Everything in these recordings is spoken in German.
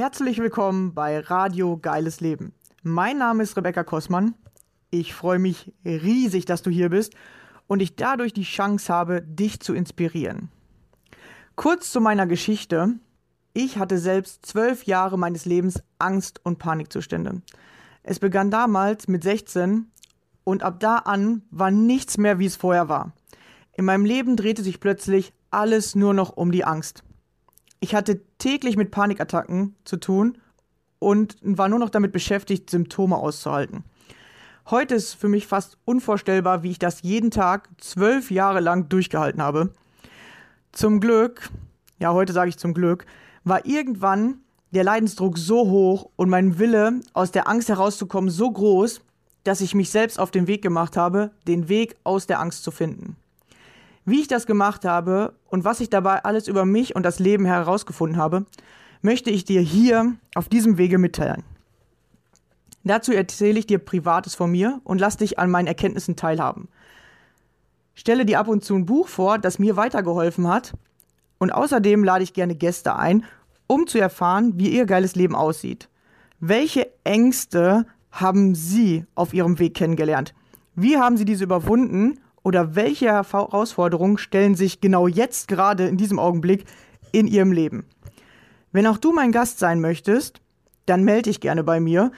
Herzlich willkommen bei Radio Geiles Leben. Mein Name ist Rebecca Kossmann. Ich freue mich riesig, dass du hier bist und ich dadurch die Chance habe, dich zu inspirieren. Kurz zu meiner Geschichte. Ich hatte selbst zwölf Jahre meines Lebens Angst- und Panikzustände. Es begann damals mit 16 und ab da an war nichts mehr, wie es vorher war. In meinem Leben drehte sich plötzlich alles nur noch um die Angst. Ich hatte täglich mit Panikattacken zu tun und war nur noch damit beschäftigt, Symptome auszuhalten. Heute ist für mich fast unvorstellbar, wie ich das jeden Tag zwölf Jahre lang durchgehalten habe. Zum Glück, ja, heute sage ich zum Glück, war irgendwann der Leidensdruck so hoch und mein Wille, aus der Angst herauszukommen, so groß, dass ich mich selbst auf den Weg gemacht habe, den Weg aus der Angst zu finden. Wie ich das gemacht habe und was ich dabei alles über mich und das Leben herausgefunden habe, möchte ich dir hier auf diesem Wege mitteilen. Dazu erzähle ich dir Privates von mir und lass dich an meinen Erkenntnissen teilhaben. Stelle dir ab und zu ein Buch vor, das mir weitergeholfen hat und außerdem lade ich gerne Gäste ein, um zu erfahren, wie ihr geiles Leben aussieht. Welche Ängste haben Sie auf Ihrem Weg kennengelernt? Wie haben Sie diese überwunden oder welche Herausforderungen stellen sich genau jetzt gerade in diesem Augenblick in Ihrem Leben? Wenn auch du mein Gast sein möchtest, dann melde dich gerne bei mir.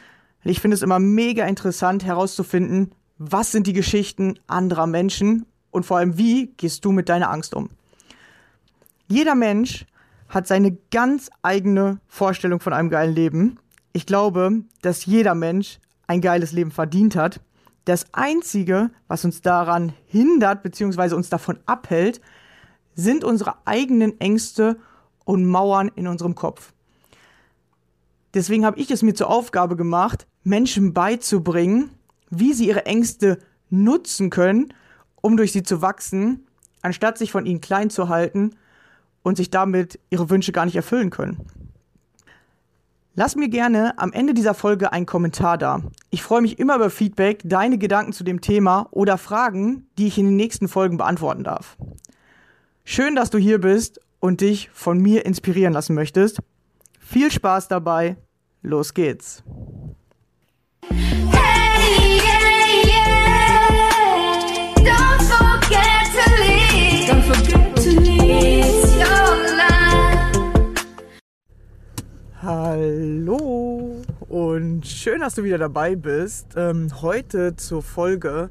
Ich finde es immer mega interessant herauszufinden, was sind die Geschichten anderer Menschen und vor allem, wie gehst du mit deiner Angst um? Jeder Mensch hat seine ganz eigene Vorstellung von einem geilen Leben. Ich glaube, dass jeder Mensch ein geiles Leben verdient hat das Einzige, was uns daran hindert bzw. uns davon abhält, sind unsere eigenen Ängste und Mauern in unserem Kopf. Deswegen habe ich es mir zur Aufgabe gemacht, Menschen beizubringen, wie sie ihre Ängste nutzen können, um durch sie zu wachsen, anstatt sich von ihnen klein zu halten und sich damit ihre Wünsche gar nicht erfüllen können. Lass mir gerne am Ende dieser Folge einen Kommentar da. Ich freue mich immer über Feedback, deine Gedanken zu dem Thema oder Fragen, die ich in den nächsten Folgen beantworten darf. Schön, dass du hier bist und dich von mir inspirieren lassen möchtest. Viel Spaß dabei. Los geht's. Hey, Hallo und schön, dass du wieder dabei bist. Ähm, heute zur Folge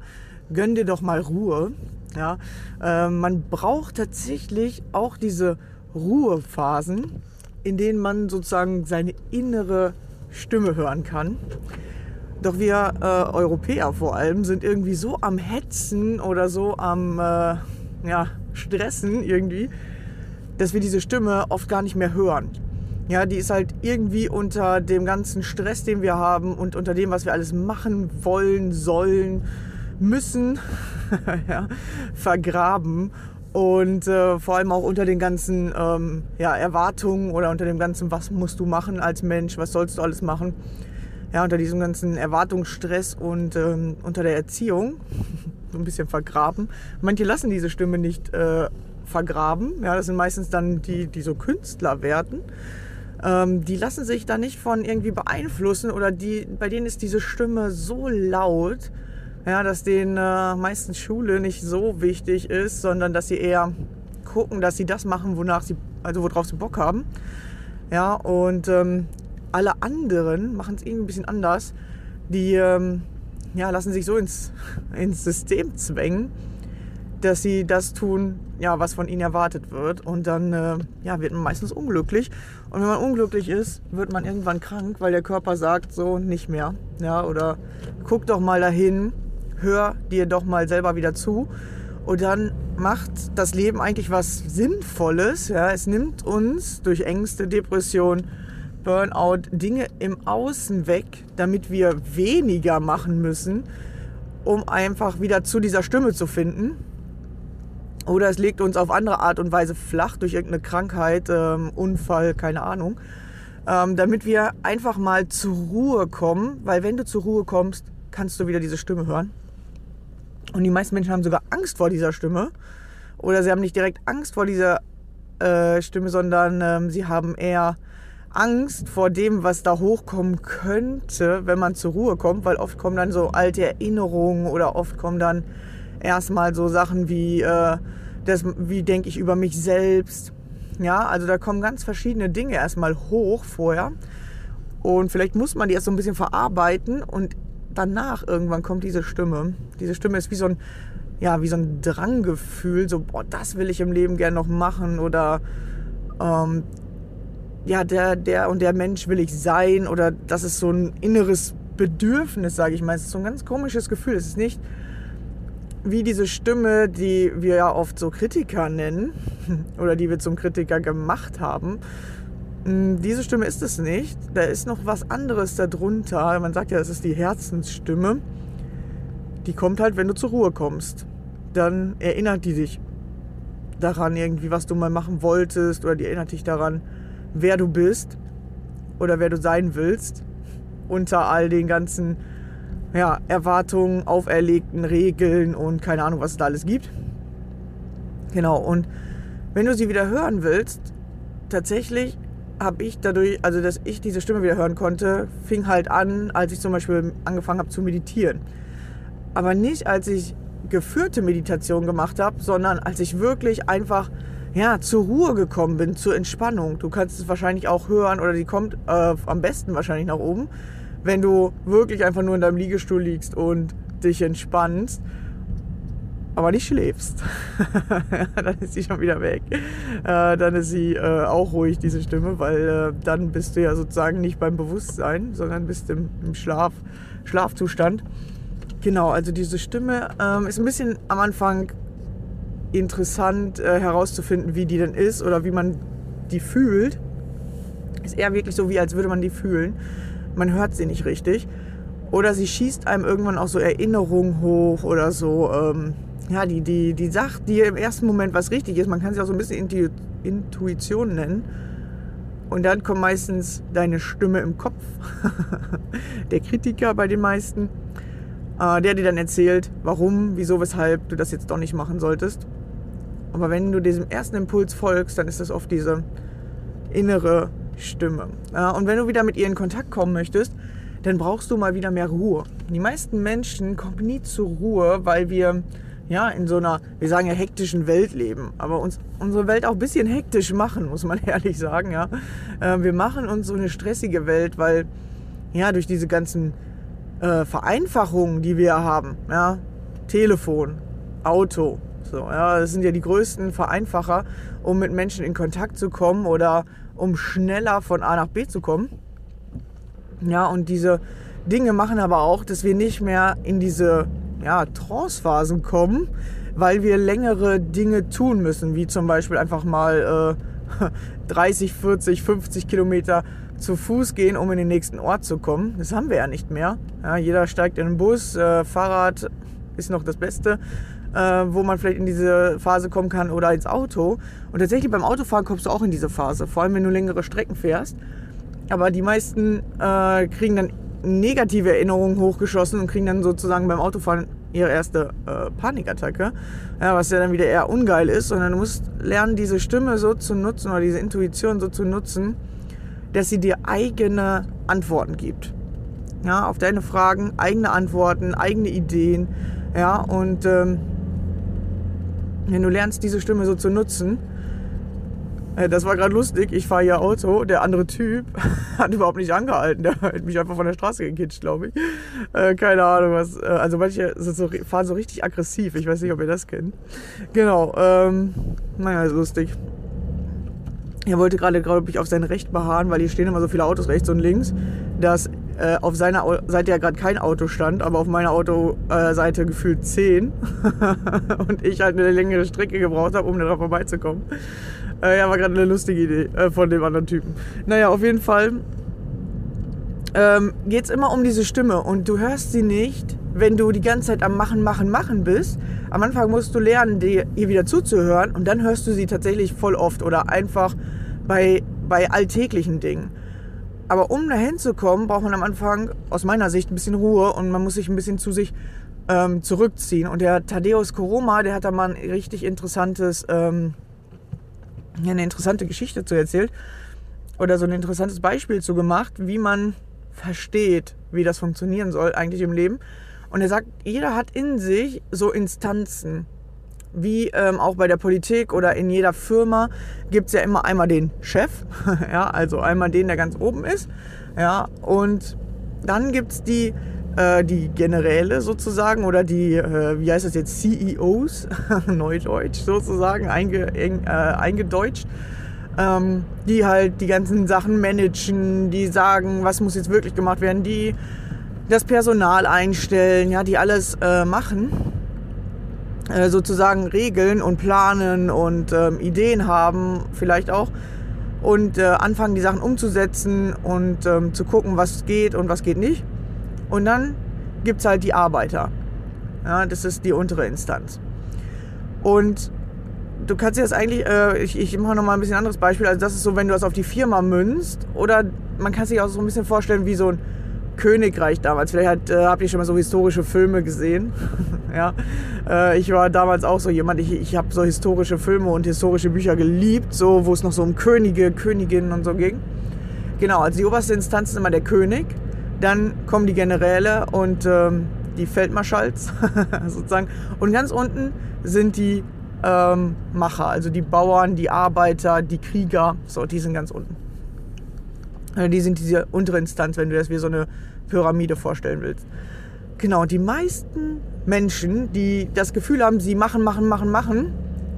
Gönn dir doch mal Ruhe. Ja, äh, man braucht tatsächlich auch diese Ruhephasen, in denen man sozusagen seine innere Stimme hören kann. Doch wir äh, Europäer vor allem sind irgendwie so am Hetzen oder so am äh, ja, Stressen irgendwie, dass wir diese Stimme oft gar nicht mehr hören. Ja, die ist halt irgendwie unter dem ganzen Stress, den wir haben und unter dem, was wir alles machen wollen, sollen, müssen, ja, vergraben. Und äh, vor allem auch unter den ganzen ähm, ja, Erwartungen oder unter dem ganzen, was musst du machen als Mensch, was sollst du alles machen. Ja, unter diesem ganzen Erwartungsstress und ähm, unter der Erziehung so ein bisschen vergraben. Manche lassen diese Stimme nicht äh, vergraben. Ja, das sind meistens dann die, die so Künstler werden ähm, die lassen sich da nicht von irgendwie beeinflussen oder die, bei denen ist diese Stimme so laut, ja, dass denen äh, meistens Schule nicht so wichtig ist, sondern dass sie eher gucken, dass sie das machen, wonach sie, also worauf sie Bock haben. Ja, und ähm, alle anderen machen es irgendwie ein bisschen anders. Die ähm, ja, lassen sich so ins, ins System zwängen dass sie das tun, ja, was von ihnen erwartet wird. Und dann äh, ja, wird man meistens unglücklich. Und wenn man unglücklich ist, wird man irgendwann krank, weil der Körper sagt so nicht mehr. Ja, oder guck doch mal dahin, hör dir doch mal selber wieder zu. Und dann macht das Leben eigentlich was Sinnvolles. Ja, es nimmt uns durch Ängste, Depression, Burnout Dinge im Außen weg, damit wir weniger machen müssen, um einfach wieder zu dieser Stimme zu finden oder es legt uns auf andere Art und Weise flach durch irgendeine Krankheit, ähm, Unfall, keine Ahnung. Ähm, damit wir einfach mal zur Ruhe kommen, weil wenn du zur Ruhe kommst, kannst du wieder diese Stimme hören. Und die meisten Menschen haben sogar Angst vor dieser Stimme. Oder sie haben nicht direkt Angst vor dieser äh, Stimme, sondern ähm, sie haben eher Angst vor dem, was da hochkommen könnte, wenn man zur Ruhe kommt, weil oft kommen dann so alte Erinnerungen oder oft kommen dann erstmal so Sachen wie, äh, wie denke ich über mich selbst. Ja, also da kommen ganz verschiedene Dinge erstmal hoch vorher. Und vielleicht muss man die erst so ein bisschen verarbeiten und danach irgendwann kommt diese Stimme. Diese Stimme ist wie so ein, ja, wie so ein Dranggefühl, so, boah, das will ich im Leben gerne noch machen oder ähm, ja, der, der und der Mensch will ich sein oder das ist so ein inneres Bedürfnis, sage ich mal. Es ist so ein ganz komisches Gefühl. Es ist nicht wie diese Stimme, die wir ja oft so Kritiker nennen oder die wir zum Kritiker gemacht haben. Hm, diese Stimme ist es nicht. Da ist noch was anderes darunter. Man sagt ja, es ist die Herzensstimme. Die kommt halt, wenn du zur Ruhe kommst. Dann erinnert die dich daran irgendwie, was du mal machen wolltest oder die erinnert dich daran, wer du bist oder wer du sein willst unter all den ganzen ja, Erwartungen, auferlegten Regeln und keine Ahnung, was es da alles gibt. Genau, und wenn du sie wieder hören willst, tatsächlich habe ich dadurch, also dass ich diese Stimme wieder hören konnte, fing halt an, als ich zum Beispiel angefangen habe zu meditieren. Aber nicht, als ich geführte Meditation gemacht habe, sondern als ich wirklich einfach ja, zur Ruhe gekommen bin, zur Entspannung. Du kannst es wahrscheinlich auch hören oder die kommt äh, am besten wahrscheinlich nach oben, wenn du wirklich einfach nur in deinem Liegestuhl liegst und dich entspannst, aber nicht schläfst. dann ist sie schon wieder weg. Äh, dann ist sie äh, auch ruhig, diese Stimme, weil äh, dann bist du ja sozusagen nicht beim Bewusstsein, sondern bist im, im Schlaf, Schlafzustand. Genau, also diese Stimme ähm, ist ein bisschen am Anfang interessant äh, herauszufinden, wie die denn ist oder wie man die fühlt. Ist eher wirklich so, wie als würde man die fühlen. Man hört sie nicht richtig. Oder sie schießt einem irgendwann auch so Erinnerungen hoch oder so. Ähm, ja, die, die, die sagt dir im ersten Moment, was richtig ist. Man kann sie auch so ein bisschen Intu Intuition nennen. Und dann kommt meistens deine Stimme im Kopf. der Kritiker bei den meisten. Äh, der dir dann erzählt, warum, wieso, weshalb du das jetzt doch nicht machen solltest. Aber wenn du diesem ersten Impuls folgst, dann ist das oft diese innere Stimme. Und wenn du wieder mit ihr in Kontakt kommen möchtest, dann brauchst du mal wieder mehr Ruhe. Die meisten Menschen kommen nie zur Ruhe, weil wir ja in so einer, wir sagen ja hektischen Welt leben, aber uns unsere Welt auch ein bisschen hektisch machen, muss man ehrlich sagen. Ja, äh, wir machen uns so eine stressige Welt, weil ja durch diese ganzen äh, Vereinfachungen, die wir haben, ja, Telefon, Auto, so, ja, das sind ja die größten Vereinfacher, um mit Menschen in Kontakt zu kommen oder um schneller von A nach B zu kommen. Ja, und diese Dinge machen aber auch, dass wir nicht mehr in diese ja, Trance-Phasen kommen, weil wir längere Dinge tun müssen, wie zum Beispiel einfach mal äh, 30, 40, 50 Kilometer zu Fuß gehen, um in den nächsten Ort zu kommen. Das haben wir ja nicht mehr. Ja, jeder steigt in den Bus, äh, Fahrrad ist noch das Beste äh, wo man vielleicht in diese Phase kommen kann oder ins Auto. Und tatsächlich beim Autofahren kommst du auch in diese Phase, vor allem wenn du längere Strecken fährst. Aber die meisten äh, kriegen dann negative Erinnerungen hochgeschossen und kriegen dann sozusagen beim Autofahren ihre erste äh, Panikattacke, ja, was ja dann wieder eher ungeil ist, sondern du musst lernen, diese Stimme so zu nutzen oder diese Intuition so zu nutzen, dass sie dir eigene Antworten gibt. Ja, auf deine Fragen, eigene Antworten, eigene Ideen. Ja, und ähm, wenn du lernst, diese Stimme so zu nutzen, äh, das war gerade lustig. Ich fahre hier Auto. Der andere Typ hat überhaupt nicht angehalten. Der hat mich einfach von der Straße gekitscht, glaube ich. Äh, keine Ahnung was. Äh, also manche so, fahren so richtig aggressiv. Ich weiß nicht, ob ihr das kennt. Genau. Ähm, naja, ist lustig. Er wollte gerade, glaube ich, auf sein Recht beharren, weil hier stehen immer so viele Autos rechts und links, dass äh, auf seiner Seite ja gerade kein Auto stand, aber auf meiner Autoseite gefühlt zehn. und ich halt eine längere Strecke gebraucht habe, um daran vorbeizukommen. Äh, ja, war gerade eine lustige Idee äh, von dem anderen Typen. Naja, auf jeden Fall ähm, geht es immer um diese Stimme und du hörst sie nicht, wenn du die ganze Zeit am Machen, Machen, Machen bist. Am Anfang musst du lernen, dir ihr wieder zuzuhören und dann hörst du sie tatsächlich voll oft oder einfach bei, bei alltäglichen Dingen. Aber um dahin zu kommen, braucht man am Anfang aus meiner Sicht ein bisschen Ruhe und man muss sich ein bisschen zu sich ähm, zurückziehen. Und der Thaddeus Koroma, der hat da mal ein richtig interessantes, ähm, eine interessante Geschichte zu erzählt. oder so ein interessantes Beispiel zu gemacht, wie man versteht, wie das funktionieren soll eigentlich im Leben. Und er sagt, jeder hat in sich so Instanzen. Wie ähm, auch bei der Politik oder in jeder Firma gibt es ja immer einmal den Chef, ja, also einmal den, der ganz oben ist. Ja, und dann gibt es die, äh, die Generäle sozusagen oder die, äh, wie heißt das jetzt, CEOs, Neudeutsch sozusagen, einge, äh, eingedeutscht ähm, die halt die ganzen Sachen managen, die sagen, was muss jetzt wirklich gemacht werden, die das Personal einstellen, ja, die alles äh, machen, äh, sozusagen regeln und planen und ähm, Ideen haben, vielleicht auch und äh, anfangen die Sachen umzusetzen und ähm, zu gucken, was geht und was geht nicht. Und dann gibt es halt die Arbeiter. Ja, das ist die untere Instanz. Und du kannst dir das eigentlich, äh, ich, ich mache nochmal ein bisschen anderes Beispiel. Also das ist so, wenn du das auf die Firma münzt oder man kann sich auch so ein bisschen vorstellen wie so ein Königreich damals. Vielleicht äh, habt ihr schon mal so historische Filme gesehen. ja, äh, ich war damals auch so jemand. Ich, ich habe so historische Filme und historische Bücher geliebt, so wo es noch so um Könige, Königinnen und so ging. Genau, also die oberste Instanz ist immer der König. Dann kommen die Generäle und ähm, die Feldmarschalls sozusagen. Und ganz unten sind die ähm, Macher, also die Bauern, die Arbeiter, die Krieger, so, die sind ganz unten. Also die sind diese untere Instanz, wenn du das wie so eine Pyramide vorstellen willst. Genau, die meisten Menschen, die das Gefühl haben, sie machen, machen, machen, machen,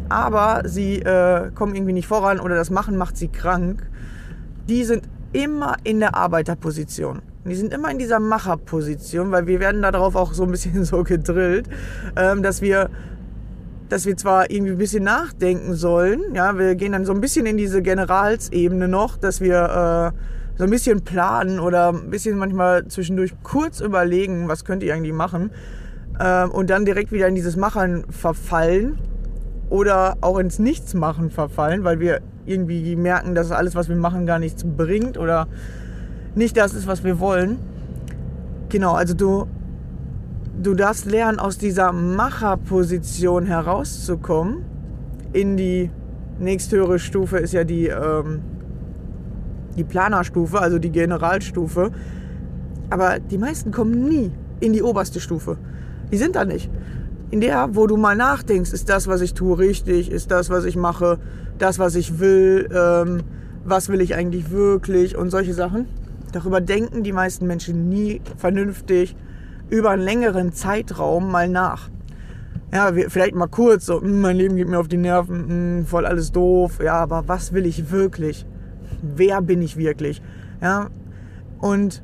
aber sie äh, kommen irgendwie nicht voran oder das Machen macht sie krank, die sind immer in der Arbeiterposition. Die sind immer in dieser Macherposition, weil wir werden darauf auch so ein bisschen so gedrillt, ähm, dass wir dass wir zwar irgendwie ein bisschen nachdenken sollen, ja, wir gehen dann so ein bisschen in diese Generalsebene noch, dass wir äh, so ein bisschen planen oder ein bisschen manchmal zwischendurch kurz überlegen, was könnt ihr eigentlich machen äh, und dann direkt wieder in dieses Machen verfallen oder auch ins Nichtsmachen verfallen, weil wir irgendwie merken, dass alles, was wir machen, gar nichts bringt oder nicht das ist, was wir wollen. Genau, also du du darfst lernen, aus dieser Macherposition herauszukommen. In die nächsthöhere Stufe ist ja die, ähm, die Planerstufe, also die Generalstufe. Aber die meisten kommen nie in die oberste Stufe. Die sind da nicht. In der, wo du mal nachdenkst, ist das, was ich tue, richtig? Ist das, was ich mache, das, was ich will? Ähm, was will ich eigentlich wirklich? Und solche Sachen. Darüber denken die meisten Menschen nie vernünftig über einen längeren Zeitraum mal nach. Ja, vielleicht mal kurz, so, hm, mein Leben geht mir auf die Nerven, hm, voll alles doof. Ja, aber was will ich wirklich? Wer bin ich wirklich? Ja, und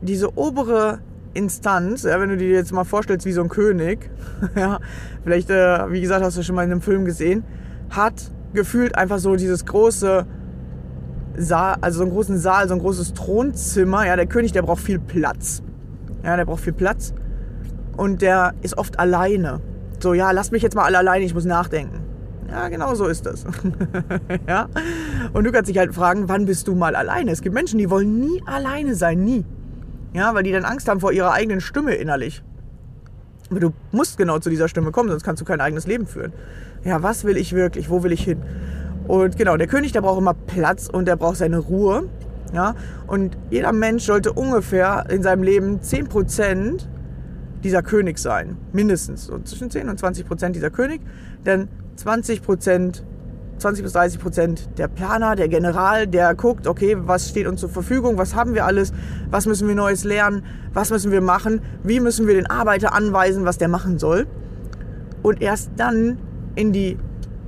diese obere Instanz, ja, wenn du dir jetzt mal vorstellst wie so ein König, ja, vielleicht, äh, wie gesagt, hast du schon mal in einem Film gesehen, hat gefühlt einfach so dieses große Saal, also so einen großen Saal, so ein großes Thronzimmer. Ja, der König, der braucht viel Platz. Ja, der braucht viel Platz. Und der ist oft alleine. So, ja, lass mich jetzt mal alle alleine, ich muss nachdenken. Ja, genau so ist das. ja. Und du kannst dich halt fragen, wann bist du mal alleine? Es gibt Menschen, die wollen nie alleine sein, nie. Ja, weil die dann Angst haben vor ihrer eigenen Stimme innerlich. Aber du musst genau zu dieser Stimme kommen, sonst kannst du kein eigenes Leben führen. Ja, was will ich wirklich? Wo will ich hin? Und genau, der König, der braucht immer Platz und der braucht seine Ruhe. Ja? Und jeder Mensch sollte ungefähr in seinem Leben 10% dieser König sein. Mindestens. So zwischen 10 und 20% dieser König. Denn 20%, 20 bis 30% der Planer, der General, der guckt, okay, was steht uns zur Verfügung, was haben wir alles, was müssen wir Neues lernen, was müssen wir machen, wie müssen wir den Arbeiter anweisen, was der machen soll. Und erst dann in die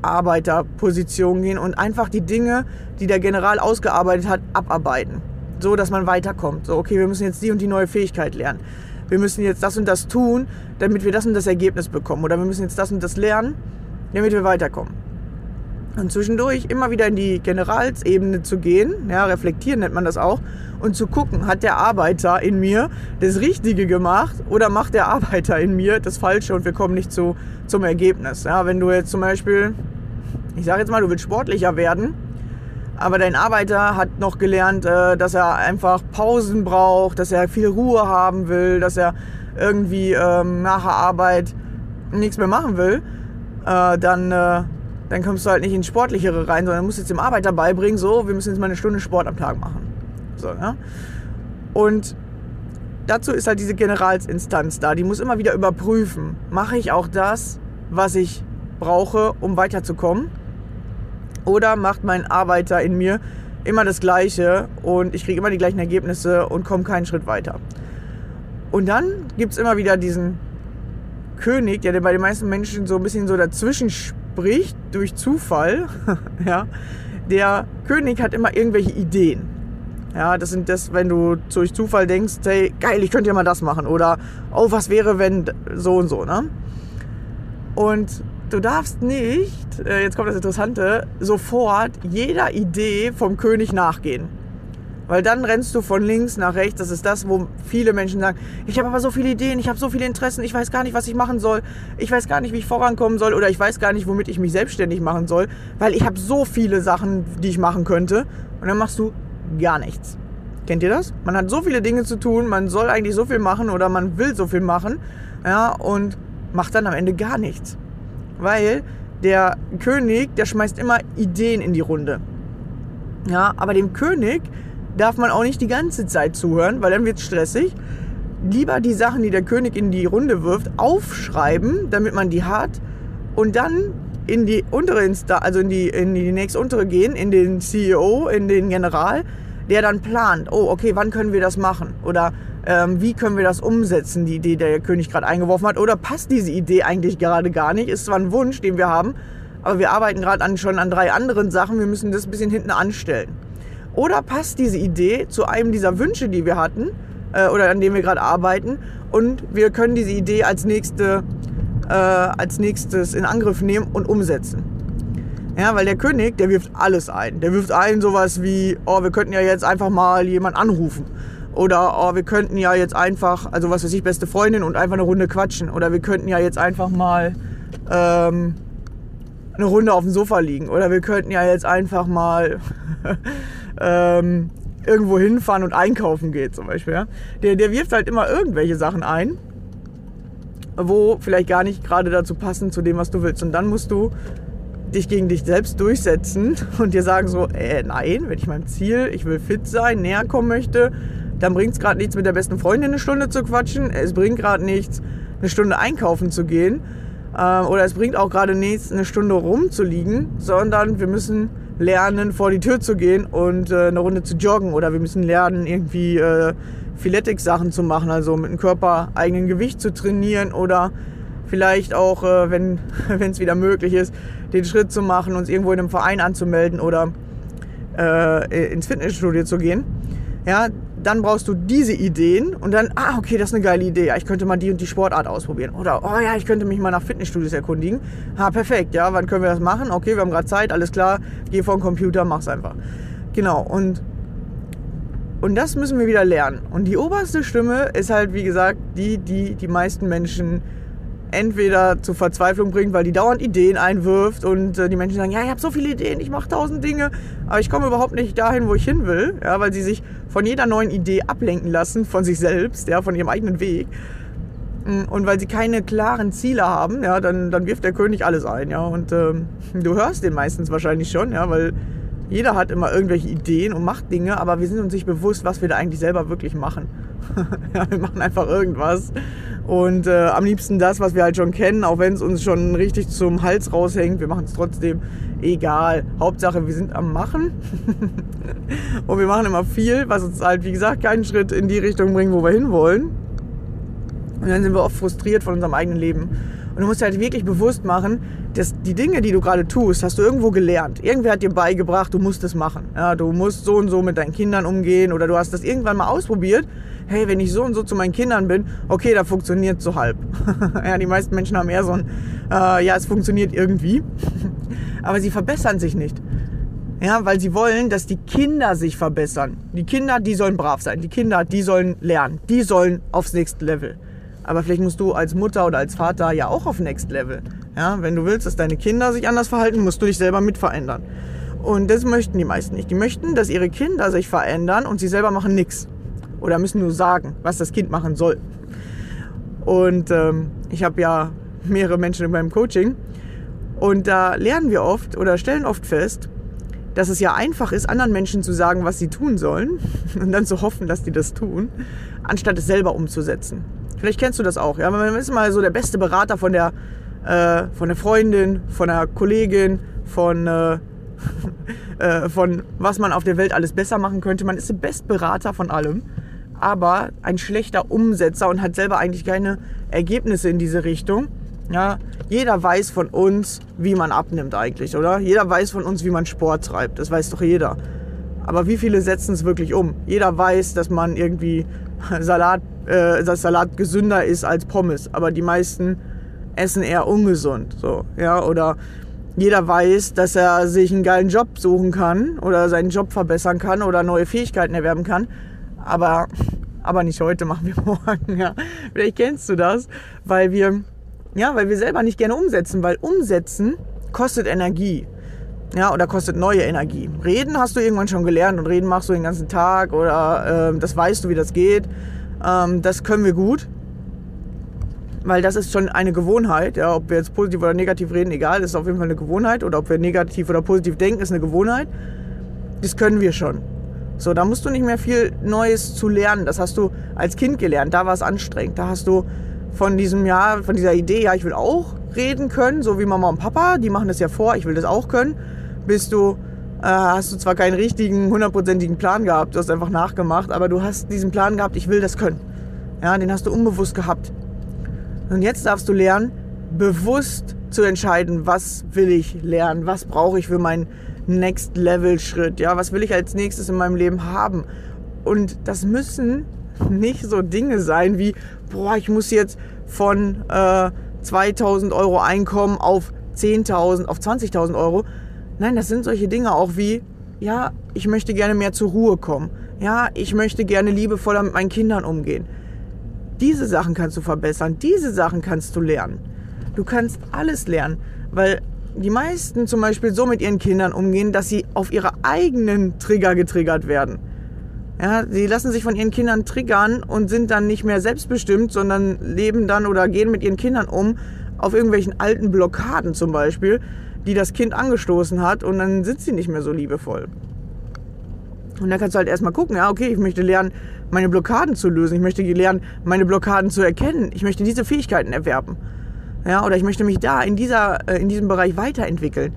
Arbeiterposition gehen und einfach die Dinge, die der General ausgearbeitet hat, abarbeiten. So, dass man weiterkommt. So, okay, wir müssen jetzt die und die neue Fähigkeit lernen. Wir müssen jetzt das und das tun, damit wir das und das Ergebnis bekommen. Oder wir müssen jetzt das und das lernen, damit wir weiterkommen. Und zwischendurch immer wieder in die Generalsebene zu gehen, ja, reflektieren nennt man das auch, und zu gucken, hat der Arbeiter in mir das Richtige gemacht oder macht der Arbeiter in mir das Falsche und wir kommen nicht zu, zum Ergebnis. Ja, wenn du jetzt zum Beispiel, ich sage jetzt mal, du willst sportlicher werden, aber dein Arbeiter hat noch gelernt, äh, dass er einfach Pausen braucht, dass er viel Ruhe haben will, dass er irgendwie ähm, nach der Arbeit nichts mehr machen will, äh, dann äh, dann kommst du halt nicht ins Sportlichere rein, sondern musst jetzt dem Arbeiter beibringen, so, wir müssen jetzt mal eine Stunde Sport am Tag machen. So, ja. Und dazu ist halt diese Generalsinstanz da, die muss immer wieder überprüfen, mache ich auch das, was ich brauche, um weiterzukommen? Oder macht mein Arbeiter in mir immer das Gleiche und ich kriege immer die gleichen Ergebnisse und komme keinen Schritt weiter? Und dann gibt es immer wieder diesen König, der bei den meisten Menschen so ein bisschen so dazwischen spricht, durch Zufall. ja, der König hat immer irgendwelche Ideen. Ja, das sind das, wenn du durch Zufall denkst, hey, geil, ich könnte ja mal das machen. Oder, oh, was wäre, wenn so und so, ne? Und du darfst nicht, äh, jetzt kommt das Interessante, sofort jeder Idee vom König nachgehen. Weil dann rennst du von links nach rechts. Das ist das, wo viele Menschen sagen, ich habe aber so viele Ideen, ich habe so viele Interessen, ich weiß gar nicht, was ich machen soll. Ich weiß gar nicht, wie ich vorankommen soll oder ich weiß gar nicht, womit ich mich selbstständig machen soll, weil ich habe so viele Sachen, die ich machen könnte. Und dann machst du gar nichts. Kennt ihr das? Man hat so viele Dinge zu tun, man soll eigentlich so viel machen oder man will so viel machen, ja, und macht dann am Ende gar nichts. Weil der König, der schmeißt immer Ideen in die Runde. Ja, aber dem König darf man auch nicht die ganze Zeit zuhören, weil dann wird es stressig. Lieber die Sachen, die der König in die Runde wirft, aufschreiben, damit man die hat und dann in die untere Instanz, also in die, in die nächste untere gehen, in den CEO, in den General, der dann plant, oh, okay, wann können wir das machen? Oder ähm, wie können wir das umsetzen, die Idee, die der König gerade eingeworfen hat? Oder passt diese Idee eigentlich gerade gar nicht? Ist zwar ein Wunsch, den wir haben, aber wir arbeiten gerade an, schon an drei anderen Sachen, wir müssen das ein bisschen hinten anstellen. Oder passt diese Idee zu einem dieser Wünsche, die wir hatten äh, oder an dem wir gerade arbeiten und wir können diese Idee als, nächste, äh, als nächstes in Angriff nehmen und umsetzen. Ja, weil der König, der wirft alles ein. Der wirft ein sowas wie, oh, wir könnten ja jetzt einfach mal jemand anrufen. Oder oh, wir könnten ja jetzt einfach, also was weiß ich, beste Freundin und einfach eine Runde quatschen. Oder wir könnten ja jetzt einfach mal ähm, eine Runde auf dem Sofa liegen. Oder wir könnten ja jetzt einfach mal ähm, irgendwo hinfahren und einkaufen geht zum Beispiel. Ja? Der, der wirft halt immer irgendwelche Sachen ein, wo vielleicht gar nicht gerade dazu passen zu dem, was du willst. Und dann musst du dich gegen dich selbst durchsetzen und dir sagen so, äh, nein, wenn ich meinem Ziel, ich will fit sein, näher kommen möchte, dann bringt es gerade nichts, mit der besten Freundin eine Stunde zu quatschen. Es bringt gerade nichts, eine Stunde einkaufen zu gehen. Äh, oder es bringt auch gerade nichts, eine Stunde rumzuliegen, sondern wir müssen lernen, vor die Tür zu gehen und äh, eine Runde zu joggen. Oder wir müssen lernen, irgendwie äh, Philetics-Sachen zu machen, also mit dem Körper eigenen Gewicht zu trainieren oder vielleicht auch, äh, wenn es wieder möglich ist, den Schritt zu machen, uns irgendwo in einem Verein anzumelden oder äh, ins Fitnessstudio zu gehen. Ja, dann brauchst du diese Ideen und dann, ah, okay, das ist eine geile Idee. Ja, ich könnte mal die und die Sportart ausprobieren. Oder, oh ja, ich könnte mich mal nach Fitnessstudios erkundigen. Ha, perfekt, ja, wann können wir das machen? Okay, wir haben gerade Zeit, alles klar, geh vor den Computer, mach's einfach. Genau, und, und das müssen wir wieder lernen. Und die oberste Stimme ist halt, wie gesagt, die, die die meisten Menschen entweder zur Verzweiflung bringt, weil die dauernd Ideen einwirft und äh, die Menschen sagen, ja, ich habe so viele Ideen, ich mache tausend Dinge, aber ich komme überhaupt nicht dahin, wo ich hin will, ja, weil sie sich von jeder neuen Idee ablenken lassen, von sich selbst, ja, von ihrem eigenen Weg. Mm, und weil sie keine klaren Ziele haben, ja, dann, dann wirft der König alles ein, ja. Und ähm, du hörst den meistens wahrscheinlich schon, ja, weil jeder hat immer irgendwelche Ideen und macht Dinge, aber wir sind uns nicht bewusst, was wir da eigentlich selber wirklich machen. ja, wir machen einfach irgendwas und äh, am liebsten das, was wir halt schon kennen, auch wenn es uns schon richtig zum Hals raushängt. Wir machen es trotzdem egal. Hauptsache, wir sind am Machen. und wir machen immer viel, was uns halt, wie gesagt, keinen Schritt in die Richtung bringt, wo wir hinwollen. Und dann sind wir oft frustriert von unserem eigenen Leben. Und du musst halt wirklich bewusst machen, dass die Dinge, die du gerade tust, hast du irgendwo gelernt. Irgendwer hat dir beigebracht, du musst es machen. Ja, du musst so und so mit deinen Kindern umgehen oder du hast das irgendwann mal ausprobiert hey, wenn ich so und so zu meinen Kindern bin, okay, da funktioniert so halb. ja, die meisten Menschen haben eher so ein, äh, ja, es funktioniert irgendwie. Aber sie verbessern sich nicht. Ja, weil sie wollen, dass die Kinder sich verbessern. Die Kinder, die sollen brav sein. Die Kinder, die sollen lernen. Die sollen aufs nächste Level. Aber vielleicht musst du als Mutter oder als Vater ja auch auf Next Level. Ja, wenn du willst, dass deine Kinder sich anders verhalten, musst du dich selber mit verändern. Und das möchten die meisten nicht. Die möchten, dass ihre Kinder sich verändern und sie selber machen nichts oder müssen nur sagen, was das Kind machen soll. Und ähm, ich habe ja mehrere Menschen in meinem Coaching Und da lernen wir oft oder stellen oft fest, dass es ja einfach ist, anderen Menschen zu sagen, was sie tun sollen und dann zu hoffen, dass die das tun, anstatt es selber umzusetzen. Vielleicht kennst du das auch. Ja? Man ist mal so der beste Berater von der, äh, von der Freundin, von der Kollegin, von, äh, äh, von was man auf der Welt alles besser machen könnte. Man ist der Bestberater von allem, aber ein schlechter Umsetzer und hat selber eigentlich keine Ergebnisse in diese Richtung. Ja, jeder weiß von uns, wie man abnimmt eigentlich, oder? Jeder weiß von uns, wie man Sport treibt. Das weiß doch jeder. Aber wie viele setzen es wirklich um? Jeder weiß, dass man irgendwie Salat, äh, dass Salat gesünder ist als Pommes. Aber die meisten essen eher ungesund. So, ja, oder jeder weiß, dass er sich einen geilen Job suchen kann oder seinen Job verbessern kann oder neue Fähigkeiten erwerben kann. Aber, aber nicht heute, machen wir morgen. Ja. Vielleicht kennst du das, weil wir ja, weil wir selber nicht gerne umsetzen, weil umsetzen kostet Energie. Ja, oder kostet neue Energie. Reden hast du irgendwann schon gelernt und reden machst du den ganzen Tag oder äh, das weißt du, wie das geht. Ähm, das können wir gut, weil das ist schon eine Gewohnheit. Ja, ob wir jetzt positiv oder negativ reden, egal, ist auf jeden Fall eine Gewohnheit. Oder ob wir negativ oder positiv denken, ist eine Gewohnheit. Das können wir schon. So, da musst du nicht mehr viel Neues zu lernen. Das hast du als Kind gelernt. Da war es anstrengend. Da hast du von diesem Jahr, von dieser Idee, ja, ich will auch reden können, so wie Mama und Papa, die machen das ja vor, ich will das auch können, bist du, äh, hast du zwar keinen richtigen, hundertprozentigen Plan gehabt, du hast einfach nachgemacht, aber du hast diesen Plan gehabt, ich will das können. Ja, den hast du unbewusst gehabt. Und jetzt darfst du lernen, bewusst zu entscheiden, was will ich lernen, was brauche ich für meinen Next Level Schritt, ja, was will ich als nächstes in meinem Leben haben. Und das müssen nicht so Dinge sein wie, boah, ich muss jetzt von äh, 2000 Euro Einkommen auf 10.000, auf 20.000 Euro. Nein, das sind solche Dinge auch wie, ja, ich möchte gerne mehr zur Ruhe kommen. Ja, ich möchte gerne liebevoller mit meinen Kindern umgehen. Diese Sachen kannst du verbessern, diese Sachen kannst du lernen. Du kannst alles lernen, weil die meisten zum Beispiel so mit ihren Kindern umgehen, dass sie auf ihre eigenen Trigger getriggert werden. Ja, sie lassen sich von ihren Kindern triggern und sind dann nicht mehr selbstbestimmt, sondern leben dann oder gehen mit ihren Kindern um auf irgendwelchen alten Blockaden zum Beispiel, die das Kind angestoßen hat und dann sind sie nicht mehr so liebevoll. Und dann kannst du halt erstmal gucken, ja, okay, ich möchte lernen, meine Blockaden zu lösen. Ich möchte lernen, meine Blockaden zu erkennen. Ich möchte diese Fähigkeiten erwerben. Ja, oder ich möchte mich da in, dieser, äh, in diesem Bereich weiterentwickeln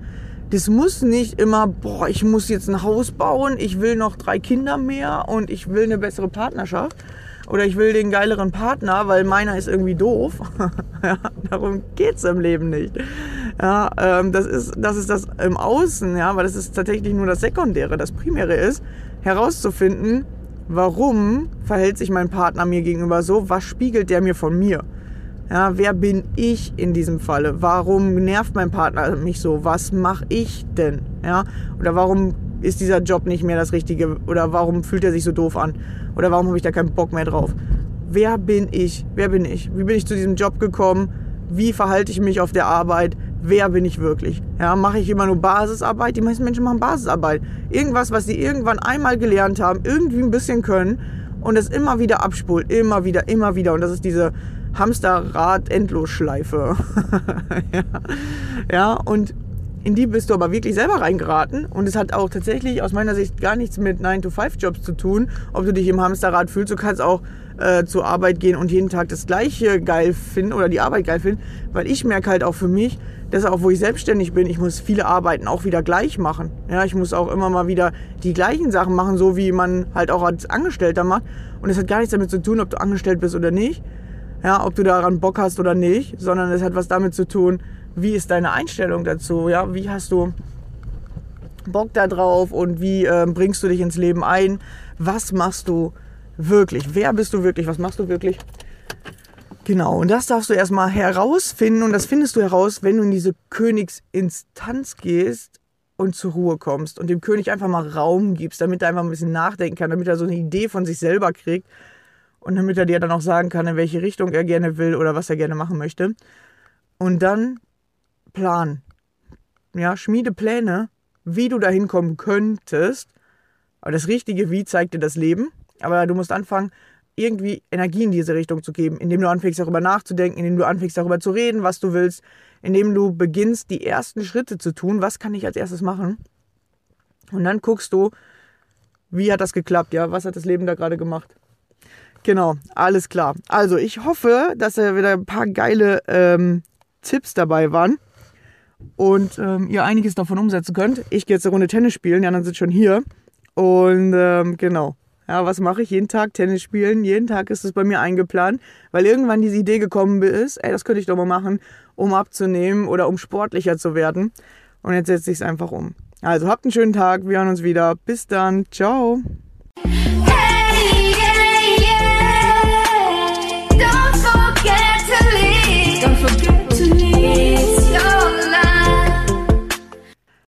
das muss nicht immer, boah, ich muss jetzt ein Haus bauen, ich will noch drei Kinder mehr und ich will eine bessere Partnerschaft. Oder ich will den geileren Partner, weil meiner ist irgendwie doof. ja, darum es im Leben nicht. Ja, ähm, das, ist, das ist das im Außen, ja, weil das ist tatsächlich nur das Sekundäre. Das Primäre ist, herauszufinden, warum verhält sich mein Partner mir gegenüber so, was spiegelt der mir von mir. Ja, wer bin ich in diesem Falle? Warum nervt mein Partner mich so? Was mache ich denn? Ja, oder warum ist dieser Job nicht mehr das Richtige? Oder warum fühlt er sich so doof an? Oder warum habe ich da keinen Bock mehr drauf? Wer bin ich? Wer bin ich? Wie bin ich zu diesem Job gekommen? Wie verhalte ich mich auf der Arbeit? Wer bin ich wirklich? Ja, mache ich immer nur Basisarbeit? Die meisten Menschen machen Basisarbeit. Irgendwas, was sie irgendwann einmal gelernt haben, irgendwie ein bisschen können und es immer wieder abspult, immer wieder, immer wieder. Und das ist diese Hamsterrad-Endlosschleife. ja. ja, und in die bist du aber wirklich selber reingeraten. Und es hat auch tatsächlich aus meiner Sicht gar nichts mit 9-to-5-Jobs zu tun, ob du dich im Hamsterrad fühlst. Du kannst auch äh, zur Arbeit gehen und jeden Tag das Gleiche geil finden oder die Arbeit geil finden. Weil ich merke halt auch für mich, dass auch wo ich selbstständig bin, ich muss viele Arbeiten auch wieder gleich machen. Ja, ich muss auch immer mal wieder die gleichen Sachen machen, so wie man halt auch als Angestellter macht. Und es hat gar nichts damit zu tun, ob du angestellt bist oder nicht ja, ob du daran Bock hast oder nicht, sondern es hat was damit zu tun, wie ist deine Einstellung dazu, ja, wie hast du Bock da drauf und wie äh, bringst du dich ins Leben ein, was machst du wirklich, wer bist du wirklich, was machst du wirklich. Genau, und das darfst du erstmal herausfinden und das findest du heraus, wenn du in diese Königsinstanz gehst und zur Ruhe kommst und dem König einfach mal Raum gibst, damit er einfach ein bisschen nachdenken kann, damit er so eine Idee von sich selber kriegt und damit er dir dann auch sagen kann, in welche Richtung er gerne will oder was er gerne machen möchte. Und dann Plan. Ja, schmiede Pläne, wie du da hinkommen könntest. Aber das richtige Wie zeigt dir das Leben. Aber du musst anfangen, irgendwie Energie in diese Richtung zu geben, indem du anfängst darüber nachzudenken, indem du anfängst darüber zu reden, was du willst, indem du beginnst, die ersten Schritte zu tun, was kann ich als erstes machen? Und dann guckst du, wie hat das geklappt, ja, was hat das Leben da gerade gemacht? Genau, alles klar. Also ich hoffe, dass da wieder ein paar geile ähm, Tipps dabei waren und ähm, ihr einiges davon umsetzen könnt. Ich gehe jetzt eine Runde Tennis spielen, die anderen sind schon hier. Und ähm, genau. Ja, was mache ich? Jeden Tag Tennis spielen. Jeden Tag ist es bei mir eingeplant, weil irgendwann diese Idee gekommen ist, ey, das könnte ich doch mal machen, um abzunehmen oder um sportlicher zu werden. Und jetzt setze ich es einfach um. Also habt einen schönen Tag, wir hören uns wieder. Bis dann. Ciao.